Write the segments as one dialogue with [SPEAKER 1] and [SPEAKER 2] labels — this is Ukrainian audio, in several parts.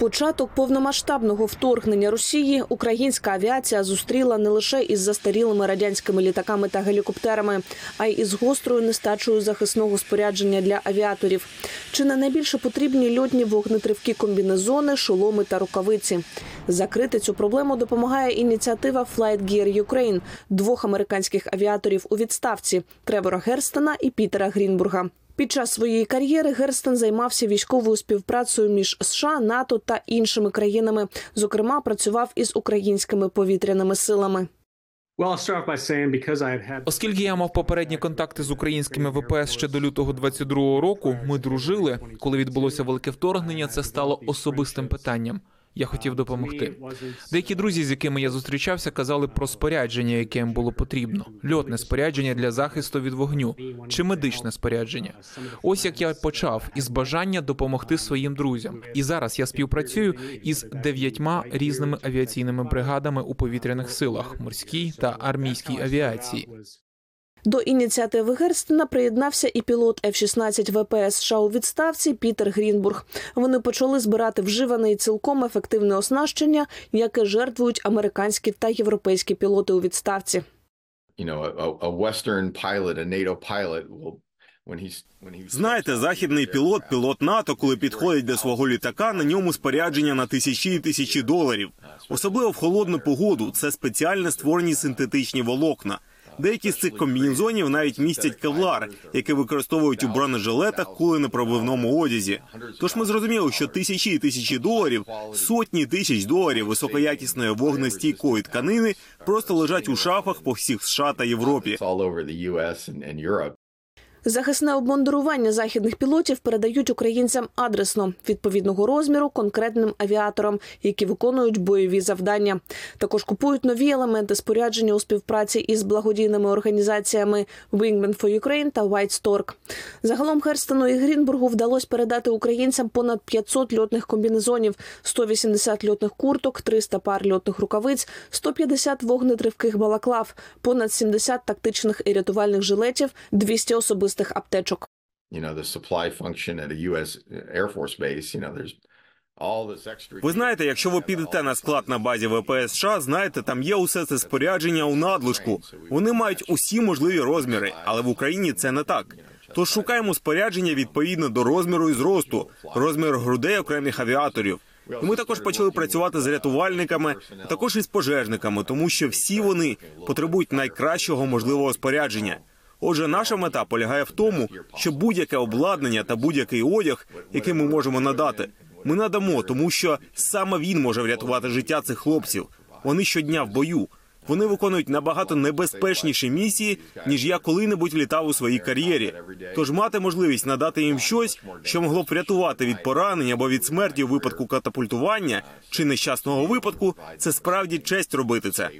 [SPEAKER 1] Початок повномасштабного вторгнення Росії українська авіація зустріла не лише із застарілими радянськими літаками та гелікоптерами, а й із гострою нестачею захисного спорядження для авіаторів. Чи не найбільше потрібні льотні вогнетривкі комбінезони, шоломи та рукавиці? Закрити цю проблему допомагає ініціатива Flight Gear Ukraine двох американських авіаторів у відставці Тревора Герстена і Пітера Грінбурга. Під час своєї кар'єри Герстен займався військовою співпрацею між США, НАТО та іншими країнами. Зокрема, працював із українськими повітряними силами.
[SPEAKER 2] Оскільки я мав попередні контакти з українськими ВПС ще до лютого 22-го року, ми дружили. Коли відбулося велике вторгнення, це стало особистим питанням. Я хотів допомогти. Деякі друзі, з якими я зустрічався, казали про спорядження, яке їм було потрібно: льотне спорядження для захисту від вогню чи медичне спорядження. Ось як я почав із бажання допомогти своїм друзям. І зараз я співпрацюю із дев'ятьма різними авіаційними бригадами у повітряних силах, морській та армійській авіації.
[SPEAKER 1] До ініціативи Герстена приєднався і пілот F-16 ВПС США у відставці Пітер Грінбург. Вони почали збирати вживане і цілком ефективне оснащення, яке жертвують американські та європейські пілоти у відставці.
[SPEAKER 3] Знаєте, західний пілот, пілот НАТО, коли підходить до свого літака, на ньому спорядження на тисячі і тисячі доларів. Особливо в холодну погоду. Це спеціально створені синтетичні волокна. Деякі з цих комбінезонів навіть містять кевлар, який використовують у бронежилетах, коли на пробивному одязі. Тож ми зрозуміли, що тисячі і тисячі доларів, сотні тисяч доларів високоякісної вогнестійкої тканини просто лежать у шафах по всіх США та Європі.
[SPEAKER 1] Захисне обмундирування західних пілотів передають українцям адресно відповідного розміру конкретним авіаторам, які виконують бойові завдання. Також купують нові елементи спорядження у співпраці із благодійними організаціями Wingmen for Ukraine та White Stork. Загалом Херстону і Грінбургу вдалося передати українцям понад 500 льотних комбінезонів, 180 льотних курток, 300 пар льотних рукавиць, 150 вогнетривких балаклав, понад 70 тактичних і рятувальних жилетів, 200 особистих особистих аптечок.
[SPEAKER 3] Ви знаєте, якщо ви підете на склад на базі ВПС США, знаєте, там є усе це спорядження у надлишку. Вони мають усі можливі розміри, але в Україні це не так. Тож шукаємо спорядження відповідно до розміру і зросту, розмір грудей окремих авіаторів. І Ми також почали працювати з рятувальниками, а також із пожежниками, тому що всі вони потребують найкращого можливого спорядження. Отже, наша мета полягає в тому, що будь-яке обладнання та будь-який одяг, який ми можемо надати, ми надамо, тому що саме він може врятувати життя цих хлопців. Вони щодня в бою. Вони виконують набагато небезпечніші місії, ніж я коли-небудь літав у своїй кар'єрі. Тож мати можливість надати їм щось, що могло б врятувати від поранень або від смерті у випадку катапультування чи нещасного випадку, це справді честь робити це.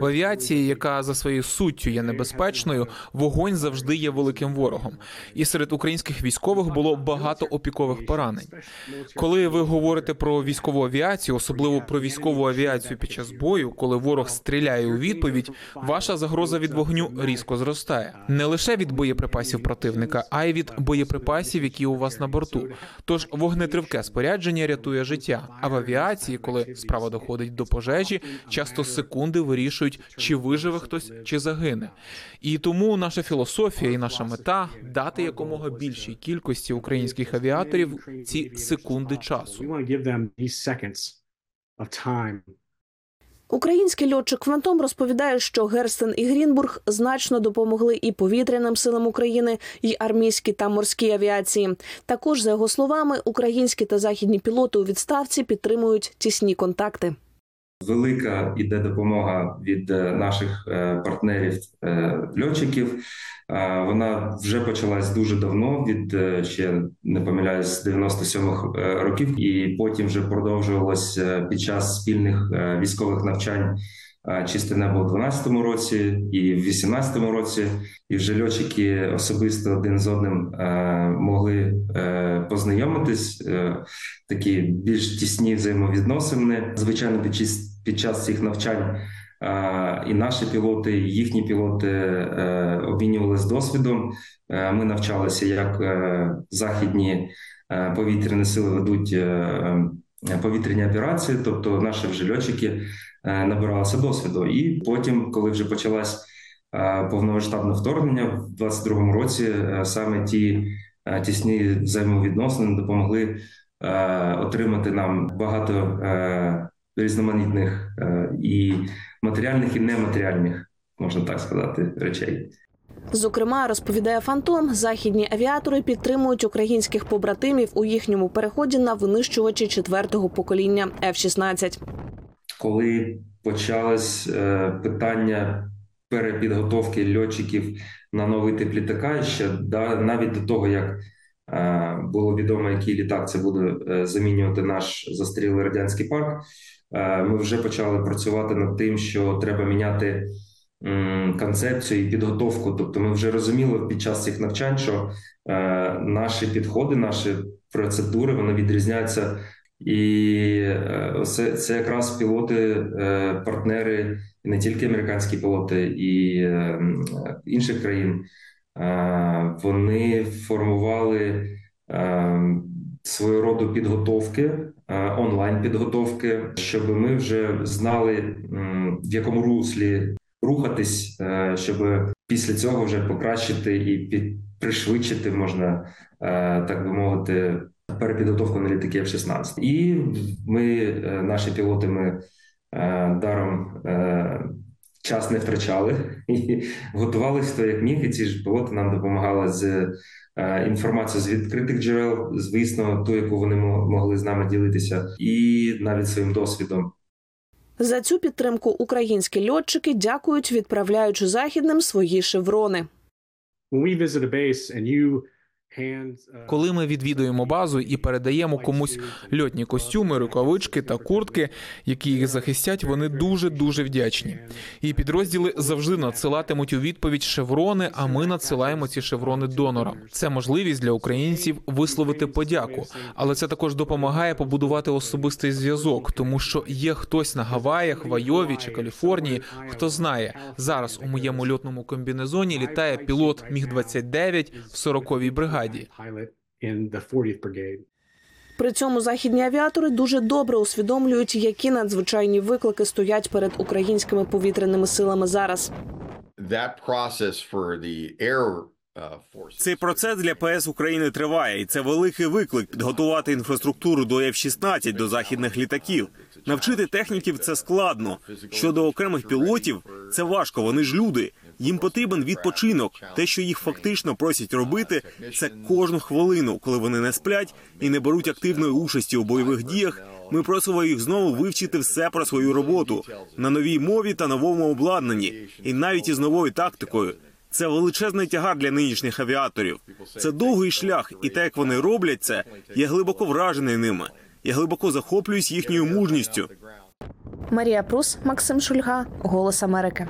[SPEAKER 2] В яка за своєю суттю є небезпечною, вогонь завжди є великим ворогом. І серед українських військових було багато опікових поранень. Коли ви говорите про військову авіацію, особливо про військову авіацію під час бою, коли ворог стріляє у відповідь, ваша загроза від вогню різко зростає не лише від боєприпасів противника, а й від боєприпасів, які у вас на борту. Тож вогнетривке спорядження рятує життя. А в авіації, коли справа доходить до пожежі, часто секунди вирішують, чи виживе хтось, чи загине. І тому наша філософія і наша мета дати якомога більшій кількості українських авіаторів ці секунди часу.
[SPEAKER 1] Український льотчик Фантом розповідає, що Герстен і Грінбург значно допомогли і повітряним силам України, і армійській та морській авіації. Також за його словами, українські та західні пілоти у відставці підтримують тісні контакти.
[SPEAKER 4] Велика іде допомога від е, наших е, партнерів е, льотчиків. Вона вже почалась дуже давно, від ще не помиляюсь, з 97-х років, і потім вже продовжувалась під час спільних військових навчань. Чисте небо у 12-му році і в 18-му році, і вже льотчики особисто один з одним могли познайомитись. Такі більш тісні взаємовідносини. Звичайно, під час під час цих навчань І наші пілоти, і їхні пілоти е, обмінювалися досвідом. Е, Ми навчалися, як е, західні повітряні сили ведуть повітряні операції, тобто наші вже льотчики набиралися досвіду. І потім, коли вже почалась повномасштабне вторгнення в 22-му році, саме ті тісні взаємовідносини допомогли отримати нам багато різноманітних е, і матеріальних, і нематеріальних, можна так сказати, речей.
[SPEAKER 1] Зокрема, розповідає Фантом, західні авіатори підтримують українських побратимів у їхньому переході на винищувачі четвертого покоління F-16.
[SPEAKER 4] коли почалось е, питання перепідготовки льотчиків на новий тип літака, ще да, навіть до того, як було відомо, який літак це буде е, замінювати наш застрілий радянський парк, е, ми вже почали працювати над тим, що треба міняти концепцію і підготовку. Тобто, ми вже розуміли під час цих навчань, що е, наші підходи, наші процедури вони відрізняються і е, це, це якраз пілоти, е, партнери, і не тільки американські пілоти, і е, інших країн. Е, Вони формували е, свого роду підготовки, е, онлайн підготовки, щоб ми вже знали, в якому руслі рухатись, щоб після цього вже покращити і пришвидшити можна, так би мовити, перепідготовку на літаки F-16. І ми, наші пілоти, ми даром час не втрачали і готувалися хто як міг. І ці ж пілоти нам допомагали з е, інформацією з відкритих джерел, звісно, ту, яку вони могли з нами ділитися, і навіть своїм досвідом.
[SPEAKER 1] За цю підтримку українські льотчики дякують, відправляючи західним свої шеврони.
[SPEAKER 5] when we visit a base and you
[SPEAKER 2] Коли ми відвідуємо базу і передаємо комусь льотні костюми, рукавички та куртки, які їх захистять, вони дуже дуже вдячні. І підрозділи завжди надсилатимуть у відповідь шеврони. А ми надсилаємо ці шеврони донорам. Це можливість для українців висловити подяку, але це також допомагає побудувати особистий зв'язок, тому що є хтось на Гаваях, в Айові чи Каліфорнії, хто знає зараз у моєму льотному комбінезоні літає пілот Міг 29 в 40-й бригаді.
[SPEAKER 5] Pilot in the 40th brigade
[SPEAKER 1] При цьому західні авіатори дуже добре усвідомлюють, які надзвичайні виклики стоять перед українськими повітряними силами зараз.
[SPEAKER 6] that process for the air uh, forces.
[SPEAKER 3] Цей процес для ПС України триває, і це великий виклик підготувати інфраструктуру до F-16, до західних літаків. Навчити техніків це складно. Щодо окремих пілотів, це важко. Вони ж люди. Їм потрібен відпочинок. Те, що їх фактично просять робити, це кожну хвилину, коли вони не сплять і не беруть активної участі у бойових діях. Ми просимо їх знову вивчити все про свою роботу на новій мові та новому обладнанні, і навіть із новою тактикою. Це величезний тягар для нинішніх авіаторів. Це довгий шлях, і те, як вони роблять це, я глибоко вражений ними. Я глибоко захоплююсь їхньою мужністю.
[SPEAKER 1] Марія Прус, Максим Шульга, Голос Америки.